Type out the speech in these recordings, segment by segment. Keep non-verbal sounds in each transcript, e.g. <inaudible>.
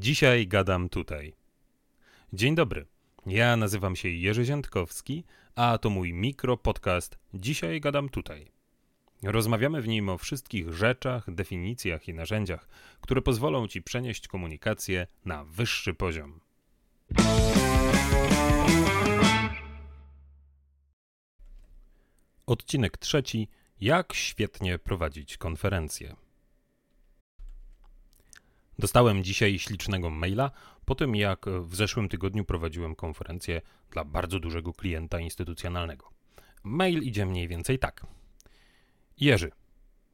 Dzisiaj gadam tutaj. Dzień dobry. Ja nazywam się Jerzy Ziętkowski, a to mój mikro podcast Dzisiaj gadam tutaj. Rozmawiamy w nim o wszystkich rzeczach, definicjach i narzędziach, które pozwolą ci przenieść komunikację na wyższy poziom. Odcinek trzeci. Jak świetnie prowadzić konferencję. Dostałem dzisiaj ślicznego maila po tym, jak w zeszłym tygodniu prowadziłem konferencję dla bardzo dużego klienta instytucjonalnego. Mail idzie mniej więcej tak. Jerzy,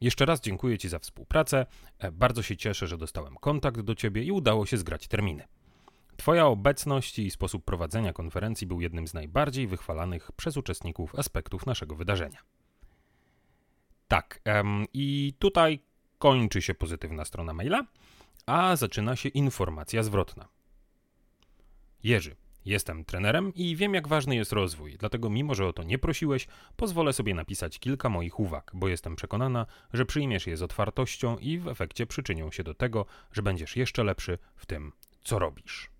jeszcze raz dziękuję Ci za współpracę. E, bardzo się cieszę, że dostałem kontakt do Ciebie i udało się zgrać terminy. Twoja obecność i sposób prowadzenia konferencji był jednym z najbardziej wychwalanych przez uczestników aspektów naszego wydarzenia. Tak, i tutaj kończy się pozytywna strona maila a zaczyna się informacja zwrotna. Jerzy, jestem trenerem i wiem, jak ważny jest rozwój, dlatego, mimo że o to nie prosiłeś, pozwolę sobie napisać kilka moich uwag, bo jestem przekonana, że przyjmiesz je z otwartością i w efekcie przyczynią się do tego, że będziesz jeszcze lepszy w tym, co robisz.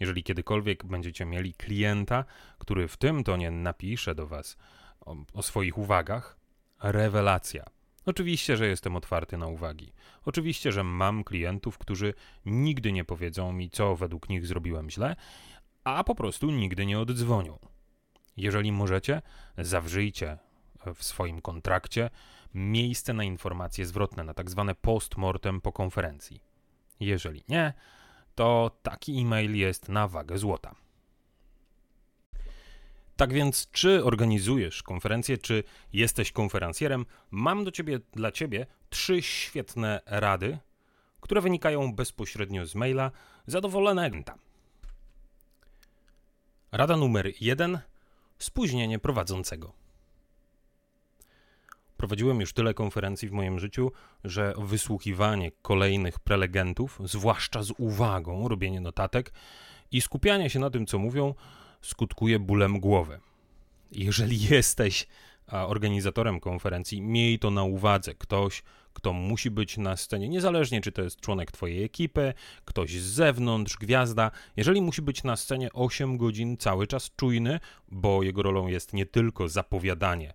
Jeżeli kiedykolwiek będziecie mieli klienta, który w tym tonie napisze do Was o, o swoich uwagach, rewelacja Oczywiście, że jestem otwarty na uwagi. Oczywiście, że mam klientów, którzy nigdy nie powiedzą mi, co według nich zrobiłem źle, a po prostu nigdy nie oddzwonią. Jeżeli możecie, zawrzyjcie w swoim kontrakcie miejsce na informacje zwrotne, na tak zwane post-mortem po konferencji. Jeżeli nie, to taki e-mail jest na wagę złota. Tak więc, czy organizujesz konferencję, czy jesteś konferencjerem, mam do ciebie, dla ciebie trzy świetne rady, które wynikają bezpośrednio z maila zadowolonego. Rada numer jeden: spóźnienie prowadzącego. Prowadziłem już tyle konferencji w moim życiu, że wysłuchiwanie kolejnych prelegentów, zwłaszcza z uwagą, robienie notatek i skupianie się na tym, co mówią, skutkuje bólem głowy. Jeżeli jesteś organizatorem konferencji, miej to na uwadze. Ktoś, kto musi być na scenie, niezależnie czy to jest członek Twojej ekipy, ktoś z zewnątrz, gwiazda, jeżeli musi być na scenie 8 godzin cały czas czujny, bo jego rolą jest nie tylko zapowiadanie,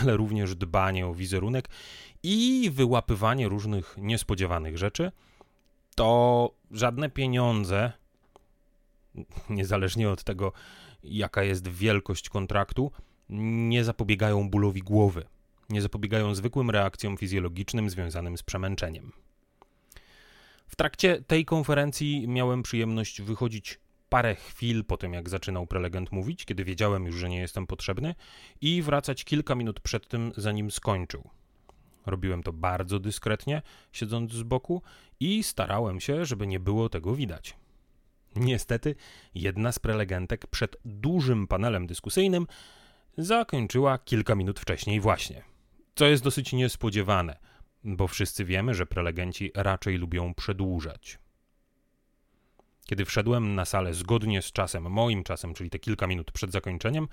ale również dbanie o wizerunek i wyłapywanie różnych niespodziewanych rzeczy, to żadne pieniądze niezależnie od tego, jaka jest wielkość kontraktu, nie zapobiegają bólowi głowy, nie zapobiegają zwykłym reakcjom fizjologicznym związanym z przemęczeniem. W trakcie tej konferencji miałem przyjemność wychodzić parę chwil po tym, jak zaczynał prelegent mówić, kiedy wiedziałem już, że nie jestem potrzebny, i wracać kilka minut przed tym, zanim skończył. Robiłem to bardzo dyskretnie, siedząc z boku, i starałem się, żeby nie było tego widać. Niestety, jedna z prelegentek przed dużym panelem dyskusyjnym zakończyła kilka minut wcześniej właśnie. Co jest dosyć niespodziewane, bo wszyscy wiemy, że prelegenci raczej lubią przedłużać. Kiedy wszedłem na salę zgodnie z czasem, moim czasem, czyli te kilka minut przed zakończeniem,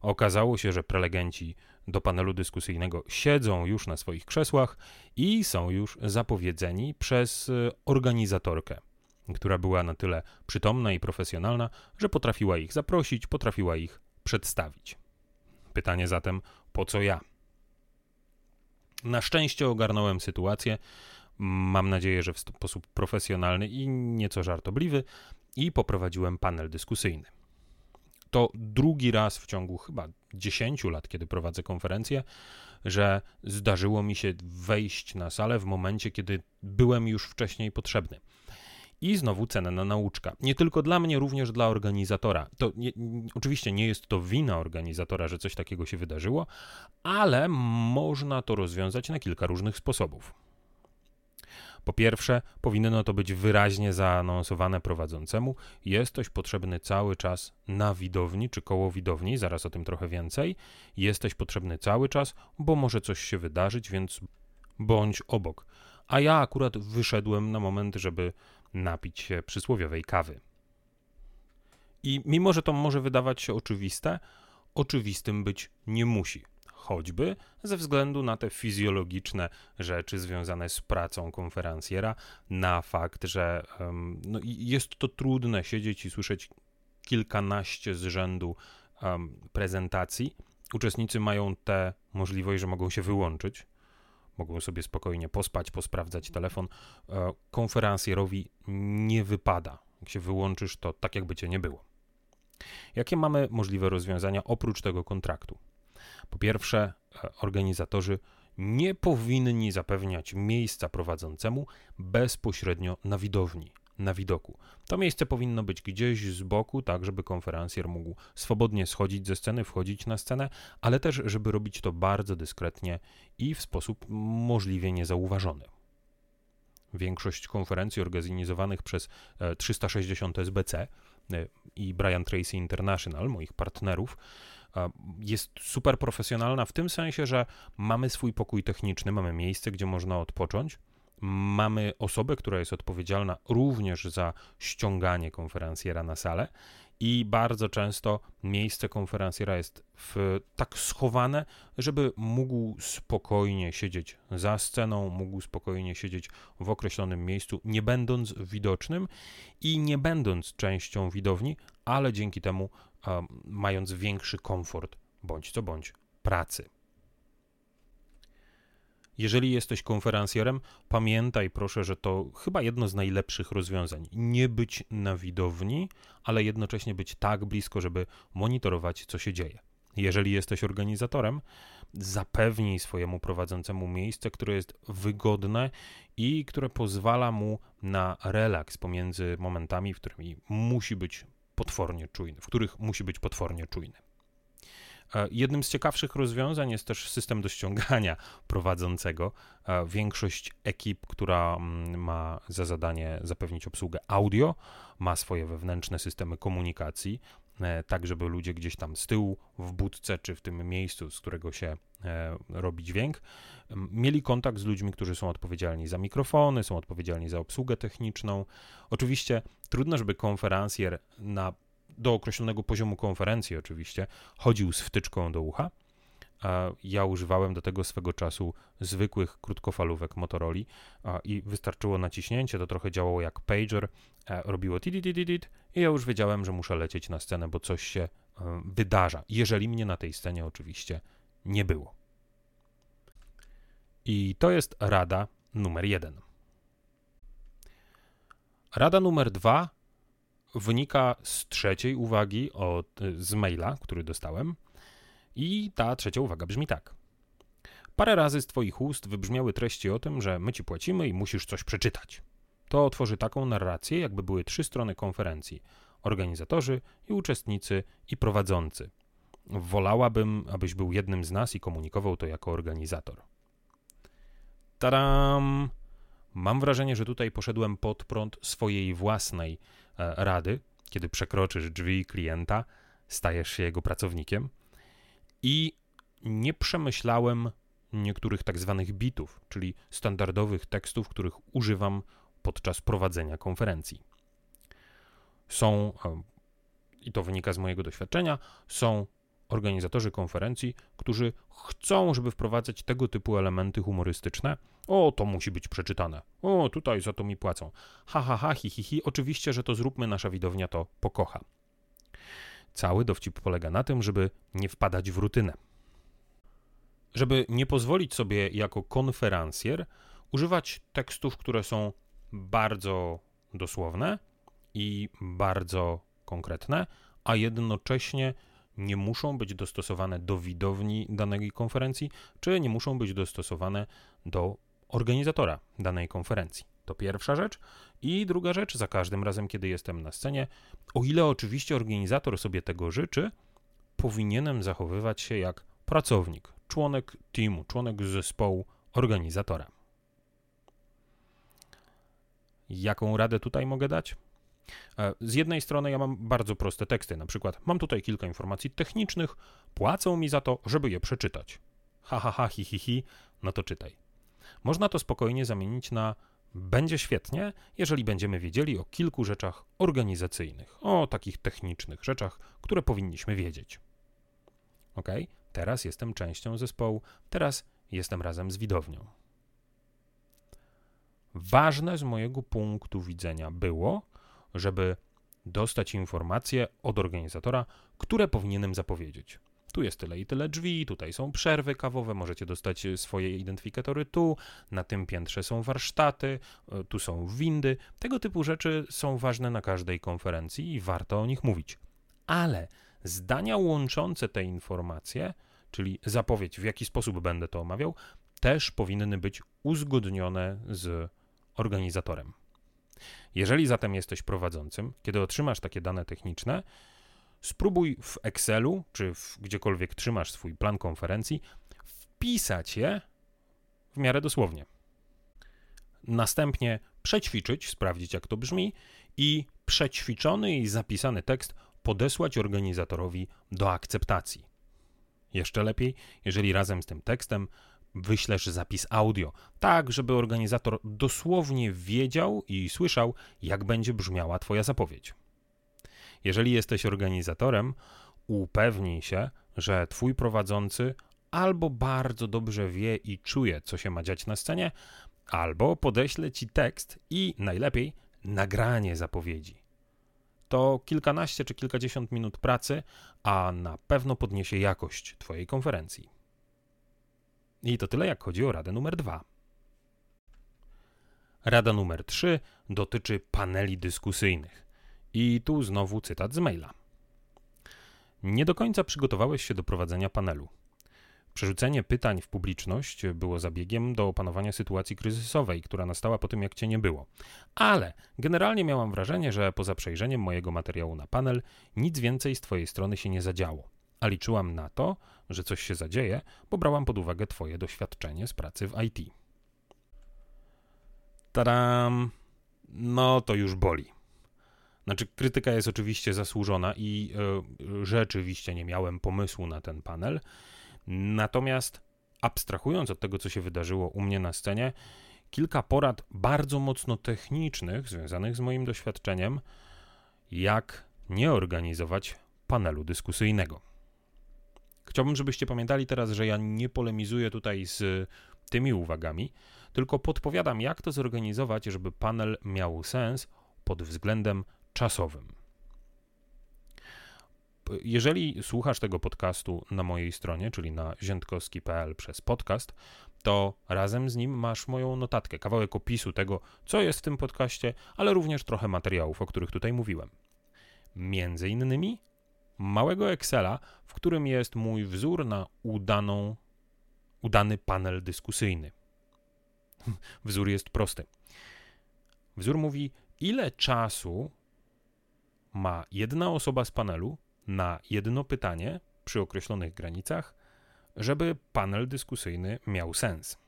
okazało się, że prelegenci do panelu dyskusyjnego siedzą już na swoich krzesłach i są już zapowiedzeni przez e, organizatorkę która była na tyle przytomna i profesjonalna, że potrafiła ich zaprosić, potrafiła ich przedstawić. Pytanie zatem, po co ja? Na szczęście ogarnąłem sytuację, mam nadzieję, że w sposób profesjonalny i nieco żartobliwy, i poprowadziłem panel dyskusyjny. To drugi raz w ciągu chyba 10 lat, kiedy prowadzę konferencję, że zdarzyło mi się wejść na salę w momencie, kiedy byłem już wcześniej potrzebny. I znowu cenna nauczka. Nie tylko dla mnie, również dla organizatora. To nie, oczywiście nie jest to wina organizatora, że coś takiego się wydarzyło, ale można to rozwiązać na kilka różnych sposobów. Po pierwsze, powinno to być wyraźnie zaanonsowane prowadzącemu. Jesteś potrzebny cały czas na widowni czy koło widowni, zaraz o tym trochę więcej. Jesteś potrzebny cały czas, bo może coś się wydarzyć, więc bądź obok. A ja akurat wyszedłem na moment, żeby napić się przysłowiowej kawy. I mimo, że to może wydawać się oczywiste, oczywistym być nie musi. choćby ze względu na te fizjologiczne rzeczy związane z pracą konferencjera, na fakt, że um, no, jest to trudne siedzieć i słyszeć kilkanaście z rzędu um, prezentacji. Uczestnicy mają tę możliwość, że mogą się wyłączyć, mogą sobie spokojnie pospać, posprawdzać telefon. E, konferencjerowi nie wypada. Jak się wyłączysz, to tak jakby cię nie było. Jakie mamy możliwe rozwiązania oprócz tego kontraktu? Po pierwsze, e, organizatorzy nie powinni zapewniać miejsca prowadzącemu bezpośrednio na widowni, na widoku. To miejsce powinno być gdzieś z boku, tak żeby konferencjer mógł swobodnie schodzić ze sceny, wchodzić na scenę, ale też żeby robić to bardzo dyskretnie i w sposób możliwie niezauważony. Większość konferencji organizowanych przez 360 SBC i Brian Tracy International, moich partnerów, jest super profesjonalna w tym sensie, że mamy swój pokój techniczny, mamy miejsce, gdzie można odpocząć. Mamy osobę, która jest odpowiedzialna również za ściąganie konferencjera na salę i bardzo często miejsce konferencjera jest w, tak schowane, żeby mógł spokojnie siedzieć za sceną, mógł spokojnie siedzieć w określonym miejscu, nie będąc widocznym i nie będąc częścią widowni, ale dzięki temu um, mając większy komfort bądź co bądź pracy. Jeżeli jesteś konferencjerem, pamiętaj proszę, że to chyba jedno z najlepszych rozwiązań. Nie być na widowni, ale jednocześnie być tak blisko, żeby monitorować, co się dzieje. Jeżeli jesteś organizatorem, zapewnij swojemu prowadzącemu miejsce, które jest wygodne i które pozwala mu na relaks pomiędzy momentami, w którymi musi być potwornie czujny, w których musi być potwornie czujny. E, jednym z ciekawszych rozwiązań jest też system do ściągania <laughs> prowadzącego. E, większość ekip, która mm, ma za zadanie zapewnić obsługę audio, ma swoje wewnętrzne systemy komunikacji, e, tak żeby ludzie gdzieś tam z tyłu, w budce czy w tym miejscu, z którego się robi dźwięk, mieli kontakt z ludźmi, którzy są odpowiedzialni za mikrofony, są odpowiedzialni za obsługę techniczną. Oczywiście trudno, żeby konferencjer na do określonego poziomu konferencji oczywiście, chodził z wtyczką do ucha. Ja używałem do tego swego czasu zwykłych krótkofalówek Motorola i wystarczyło naciśnięcie, to trochę działało jak pager, robiło tididididid i ja już wiedziałem, że muszę lecieć na scenę, bo coś się e, wydarza, jeżeli mnie na tej scenie oczywiście nie było. I to jest rada numer jeden. Rada numer dwa wynika z trzeciej uwagi od, z maila, który dostałem. I ta trzecia uwaga brzmi tak. Parę razy z Twoich ust wybrzmiały treści o tym, że my Ci płacimy i musisz coś przeczytać. To otworzy taką narrację, jakby były trzy strony konferencji: organizatorzy i uczestnicy i prowadzący. Wolałabym, abyś był jednym z nas i komunikował to jako organizator. Tadam! Mam wrażenie, że tutaj poszedłem pod prąd swojej własnej rady, kiedy przekroczysz drzwi klienta, stajesz się jego pracownikiem. I nie przemyślałem niektórych tak zwanych bitów, czyli standardowych tekstów, których używam podczas prowadzenia konferencji. Są, e, i to wynika z mojego doświadczenia, są organizatorzy konferencji, którzy chcą, żeby wprowadzać tego typu elementy humorystyczne. O, to musi być przeczytane. O, tutaj za to mi płacą. Ha, ha, ha, hi, hi, hi. Oczywiście, że to zróbmy, nasza widownia to pokocha. Cały dowcip polega na tym, żeby nie wpadać w rutynę. Żeby nie pozwolić sobie jako konferencjer używać tekstów, które są bardzo dosłowne i bardzo konkretne, a jednocześnie nie muszą być dostosowane do widowni danej konferencji, czy nie muszą być dostosowane do organizatora danej konferencji. To pierwsza rzecz. I druga rzecz, za każdym razem, kiedy jestem na scenie, o ile oczywiście organizator sobie tego życzy, powinienem zachowywać się jak pracownik, członek teamu, członek zespołu organizatora. Jaką radę tutaj mogę dać? E, z jednej strony ja mam bardzo proste teksty, na przykład mam tutaj kilka informacji technicznych, płacą mi za to, żeby je przeczytać. Ha, ha, ha, hi, hi, hi, no to czytaj. Można to spokojnie zamienić na będzie świetnie, jeżeli będziemy wiedzieli o kilku rzeczach organizacyjnych, o takich technicznych rzeczach, które powinniśmy wiedzieć. Ok? Teraz jestem częścią zespołu, teraz jestem razem z widownią. Ważne z mojego punktu widzenia było, żeby dostać informacje od organizatora, które powinienem zapowiedzieć. Tu jest tyle i tyle drzwi, tutaj są przerwy kawowe, możecie dostać swoje identyfikatory tu, na tym piętrze są warsztaty, e, tu są windy. Tego typu rzeczy są ważne na każdej konferencji i warto o nich mówić. Ale zdania łączące te informacje, czyli zapowiedź, w jaki sposób będę to omawiał, też powinny być uzgodnione z organizatorem. Jeżeli zatem jesteś prowadzącym, kiedy otrzymasz takie dane techniczne, spróbuj w Excelu czy w gdziekolwiek trzymasz swój plan konferencji wpisać je w miarę dosłownie. Następnie przećwiczyć, sprawdzić jak to brzmi i przećwiczony i zapisany tekst podesłać organizatorowi do akceptacji. Jeszcze lepiej, jeżeli razem z tym tekstem wyślesz zapis audio, tak żeby organizator dosłownie wiedział i słyszał, jak będzie brzmiała Twoja zapowiedź. Jeżeli jesteś organizatorem, upewnij się, że Twój prowadzący albo bardzo dobrze wie i czuje, co się ma dziać na scenie, albo podeśle Ci tekst i najlepiej nagranie zapowiedzi. To kilkanaście czy kilkadziesiąt minut pracy, a na pewno podniesie jakość Twojej konferencji. I to tyle, jak chodzi o radę numer dwa. Rada numer trzy dotyczy paneli dyskusyjnych. I tu znowu cytat z maila. Nie do końca przygotowałeś się do prowadzenia panelu. Przerzucenie pytań w publiczność było zabiegiem do opanowania sytuacji kryzysowej, która nastała po tym, jak cię nie było. Ale generalnie miałam wrażenie, że poza przejrzeniem mojego materiału na panel, nic więcej z twojej strony się nie zadziało a liczyłam na to, że coś się zadzieje, bo brałam pod uwagę Twoje doświadczenie z pracy w IT. Tadam! No to już boli. Znaczy, krytyka jest oczywiście zasłużona i y, rzeczywiście nie miałem pomysłu na ten panel. Natomiast, abstrahując od tego, co się wydarzyło u mnie na scenie, kilka porad bardzo mocno technicznych, związanych z moim doświadczeniem, jak nie organizować panelu dyskusyjnego. Chciałbym, żebyście pamiętali teraz, że ja nie polemizuję tutaj z tymi uwagami, tylko podpowiadam, jak to zorganizować, żeby panel miał sens pod względem czasowym. Jeżeli słuchasz tego podcastu na mojej stronie, czyli na ziętkowski.pl przez podcast, to razem z nim masz moją notatkę, kawałek opisu tego, co jest w tym podcaście, ale również trochę materiałów, o których tutaj mówiłem. Między innymi małego Excela, w którym jest mój wzór na udaną, udany panel dyskusyjny. <laughs> Wzór jest prosty. Wzór mówi, ile czasu ma jedna osoba z panelu na jedno pytanie przy określonych granicach, żeby panel dyskusyjny miał sens.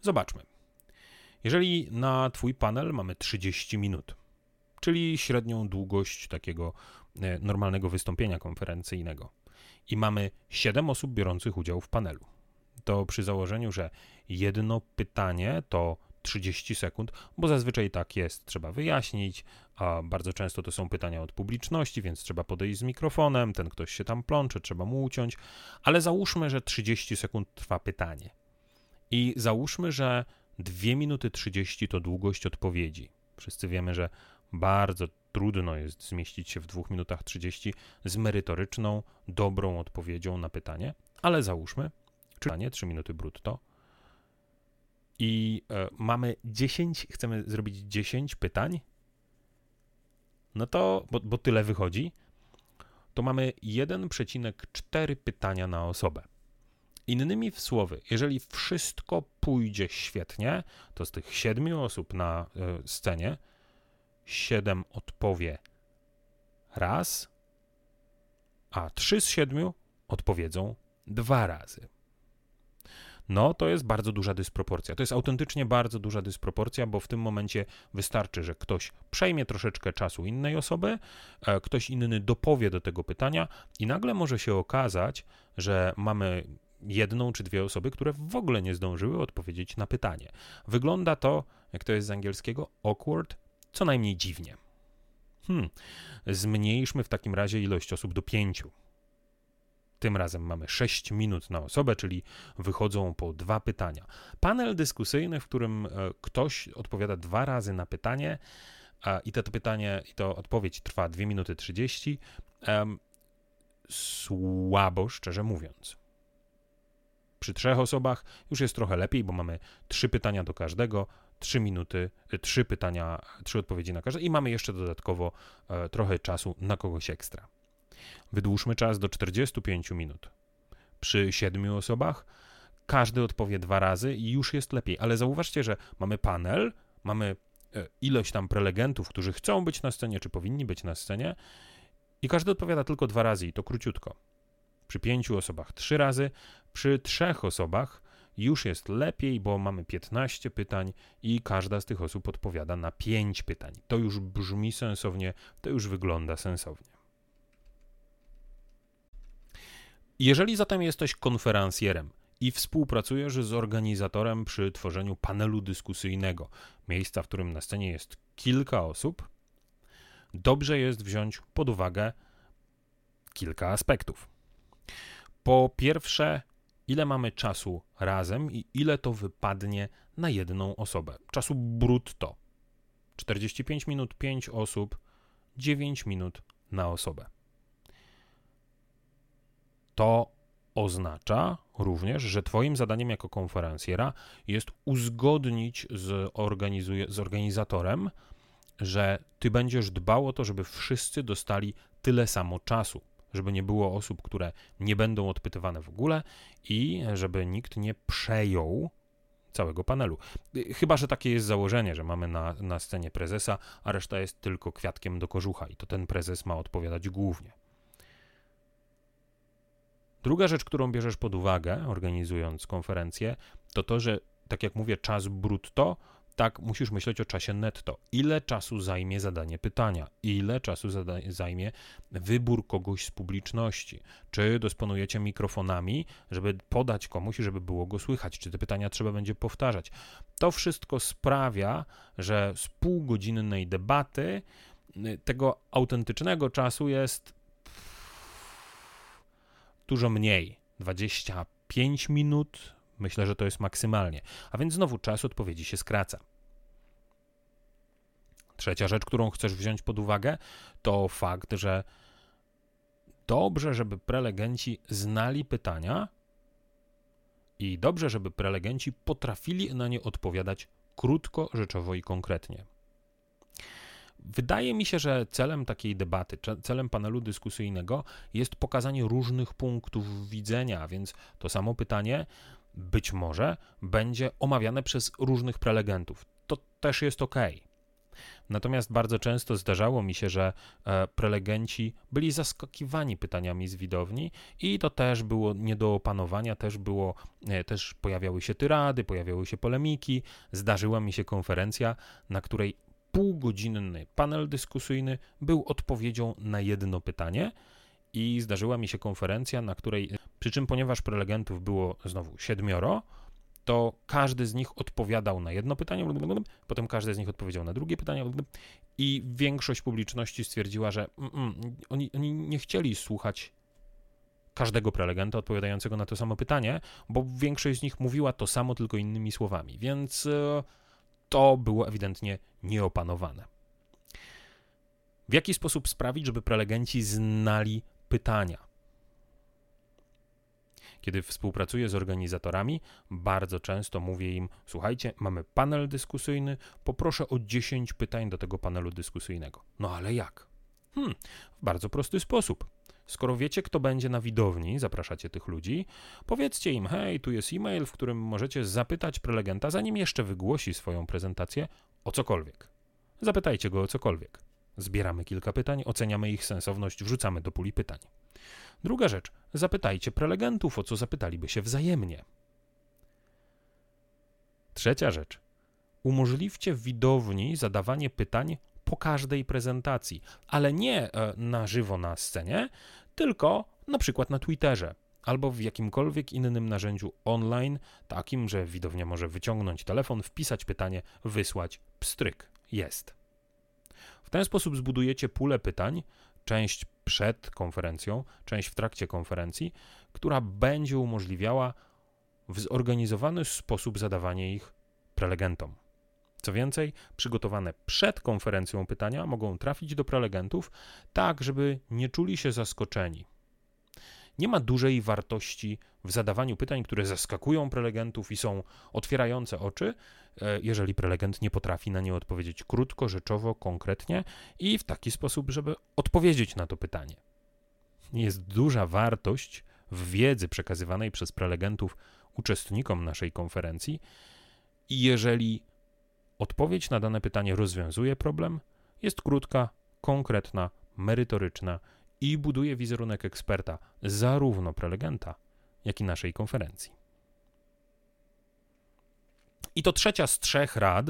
Zobaczmy. Jeżeli na Twój panel mamy 30 minut, czyli średnią długość takiego e, normalnego wystąpienia konferencyjnego. I mamy 7 osób biorących udział w panelu. To przy założeniu, że jedno pytanie to 30 sekund, bo zazwyczaj tak jest, trzeba wyjaśnić, a bardzo często to są pytania od publiczności, więc trzeba podejść z mikrofonem, ten ktoś się tam plącze, trzeba mu uciąć, ale załóżmy, że 30 sekund trwa pytanie. I załóżmy, że 2 minuty 30 to długość odpowiedzi. Wszyscy wiemy, że bardzo trudno jest zmieścić się w 2 minutach 30 z merytoryczną, dobrą odpowiedzią na pytanie, ale załóżmy, pytanie 3 minuty brutto. I e, mamy 10, chcemy zrobić 10 pytań, no to, bo, bo tyle wychodzi, to mamy 1,4 pytania na osobę. Innymi słowy, jeżeli wszystko pójdzie świetnie, to z tych 7 osób na y, scenie 7 odpowie raz, a 3 z 7 odpowiedzą dwa razy. No, to jest bardzo duża dysproporcja. To jest autentycznie bardzo duża dysproporcja, bo w tym momencie wystarczy, że ktoś przejmie troszeczkę czasu innej osoby, e, ktoś inny dopowie do tego pytania, i nagle może się okazać, że mamy jedną czy dwie osoby, które w ogóle nie zdążyły odpowiedzieć na pytanie. Wygląda to, jak to jest z angielskiego, awkward co najmniej dziwnie. Hmm, zmniejszmy w takim razie ilość osób do pięciu. Tym razem mamy 6 minut na osobę, czyli wychodzą po dwa pytania. Panel dyskusyjny, w którym e, ktoś odpowiada dwa razy na pytanie i to, to pytanie, i to odpowiedź trwa 2 minuty 30. Słabo, szczerze mówiąc. Przy trzech osobach już jest trochę lepiej, bo mamy trzy pytania do każdego, trzy minuty, e, trzy pytania, trzy odpowiedzi na każde i mamy jeszcze dodatkowo e, trochę czasu na kogoś ekstra. Wydłużmy czas do 45 minut. Przy siedmiu osobach każdy odpowie dwa razy i już jest lepiej. Ale zauważcie, że mamy panel, mamy e, ilość tam prelegentów, którzy chcą być na scenie, czy powinni być na scenie, i każdy odpowiada tylko dwa razy i to króciutko. Przy pięciu osobach trzy razy, przy trzech osobach już jest lepiej, bo mamy 15 pytań i każda z tych osób odpowiada na 5 pytań. To już brzmi sensownie, to już wygląda sensownie. Jeżeli zatem jesteś konferencjerem i współpracujesz z organizatorem przy tworzeniu panelu dyskusyjnego, miejsca, w którym na scenie jest kilka osób, dobrze jest wziąć pod uwagę kilka aspektów. Po pierwsze, ile mamy czasu razem i ile to wypadnie na jedną osobę. Czasu brutto. 45 minut, 5 osób, 9 minut na osobę. To oznacza również, że Twoim zadaniem jako konferencjera jest uzgodnić z, z organizatorem, że Ty będziesz dbał o to, żeby wszyscy dostali tyle samo czasu, żeby nie było osób, które nie będą odpytywane w ogóle i żeby nikt nie przejął całego panelu. Chyba, że takie jest założenie, że mamy na, na scenie prezesa, a reszta jest tylko kwiatkiem do kożucha i to ten prezes ma odpowiadać głównie. Druga rzecz, którą bierzesz pod uwagę, organizując konferencję, to to, że tak jak mówię, czas brutto, tak musisz myśleć o czasie netto. Ile czasu zajmie zadanie pytania? Ile czasu zajmie wybór kogoś z publiczności? Czy dysponujecie mikrofonami, żeby podać komuś, żeby było go słychać? Czy te pytania trzeba będzie powtarzać? To wszystko sprawia, że z półgodzinnej debaty y, tego autentycznego czasu jest dużo mniej 25 minut. Myślę, że to jest maksymalnie. A więc znowu czas odpowiedzi się skraca. Trzecia rzecz, którą chcesz wziąć pod uwagę, to fakt, że dobrze, żeby prelegenci znali pytania i dobrze, żeby prelegenci potrafili na nie odpowiadać krótko, rzeczowo i konkretnie. Wydaje mi się, że celem takiej debaty, celem panelu dyskusyjnego jest pokazanie różnych punktów widzenia, więc to samo pytanie być może będzie omawiane przez różnych prelegentów. To też jest ok. Natomiast bardzo często zdarzało mi się, że e, prelegenci byli zaskakiwani pytaniami z widowni i to też było nie do opanowania, też było, e, też pojawiały się tyrady, pojawiały się polemiki. Zdarzyła mi się konferencja, na której półgodzinny panel dyskusyjny był odpowiedzią na jedno pytanie i zdarzyła mi się konferencja, na której, przy czym ponieważ prelegentów było znowu siedmioro, to każdy z nich odpowiadał na jedno pytanie, potem każdy z nich odpowiedział na drugie pytanie i większość publiczności stwierdziła, że mm, mm, oni, oni nie chcieli słuchać każdego prelegenta odpowiadającego na to samo pytanie, bo większość z nich mówiła to samo, tylko innymi słowami, więc e, to było ewidentnie nieopanowane. W jaki sposób sprawić, żeby prelegenci znali pytania? Kiedy współpracuję z organizatorami, bardzo często mówię im: Słuchajcie, mamy panel dyskusyjny, poproszę o 10 pytań do tego panelu dyskusyjnego. No ale jak? Hmm, w bardzo prosty sposób. Skoro wiecie, kto będzie na widowni, zapraszacie tych ludzi, powiedzcie im: hej, tu jest e-mail, w którym możecie zapytać prelegenta, zanim jeszcze wygłosi swoją prezentację, o cokolwiek. Zapytajcie go o cokolwiek. Zbieramy kilka pytań, oceniamy ich sensowność, wrzucamy do puli pytań. Druga rzecz, zapytajcie prelegentów, o co zapytaliby się wzajemnie. Trzecia rzecz, umożliwcie widowni zadawanie pytań po każdej prezentacji, ale nie e, na żywo na scenie, tylko na przykład na Twitterze albo w jakimkolwiek innym narzędziu online, takim, że widownia może wyciągnąć telefon, wpisać pytanie, wysłać, pstryk, jest. W ten sposób zbudujecie pulę pytań, część przed konferencją, część w trakcie konferencji, która będzie umożliwiała w zorganizowany sposób zadawanie ich prelegentom. Co więcej, przygotowane przed konferencją pytania mogą trafić do prelegentów tak, żeby nie czuli się zaskoczeni. Nie ma dużej wartości w zadawaniu pytań, które zaskakują prelegentów i są otwierające oczy, e, jeżeli prelegent nie potrafi na nie odpowiedzieć krótko, rzeczowo, konkretnie i w taki sposób, żeby odpowiedzieć na to pytanie. Jest duża wartość w wiedzy przekazywanej przez prelegentów uczestnikom naszej konferencji i jeżeli odpowiedź na dane pytanie rozwiązuje problem, jest krótka, konkretna, merytoryczna i buduje wizerunek eksperta, zarówno prelegenta, jak i naszej konferencji. I to trzecia z trzech rad,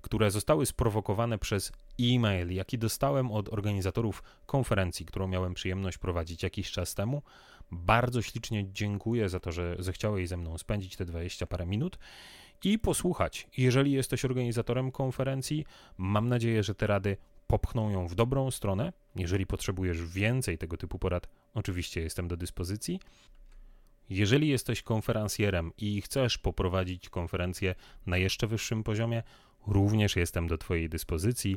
które zostały sprowokowane przez e-mail, jaki dostałem od organizatorów konferencji, którą miałem przyjemność prowadzić jakiś czas temu. Bardzo ślicznie dziękuję za to, że zechciałeś ze mną spędzić te 20 parę minut i posłuchać. Jeżeli jesteś organizatorem konferencji, mam nadzieję, że te rady popchną ją w dobrą stronę. Jeżeli potrzebujesz więcej tego typu porad, oczywiście jestem do dyspozycji. Jeżeli jesteś konferencjerem i chcesz poprowadzić konferencję na jeszcze wyższym poziomie, również jestem do Twojej dyspozycji.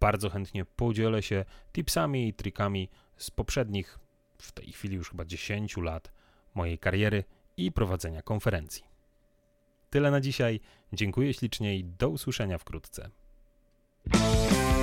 Bardzo chętnie podzielę się tipsami i trikami z poprzednich, w tej chwili już chyba 10 lat mojej kariery i prowadzenia konferencji. Tyle na dzisiaj. Dziękuję ślicznie i do usłyszenia wkrótce. Thank you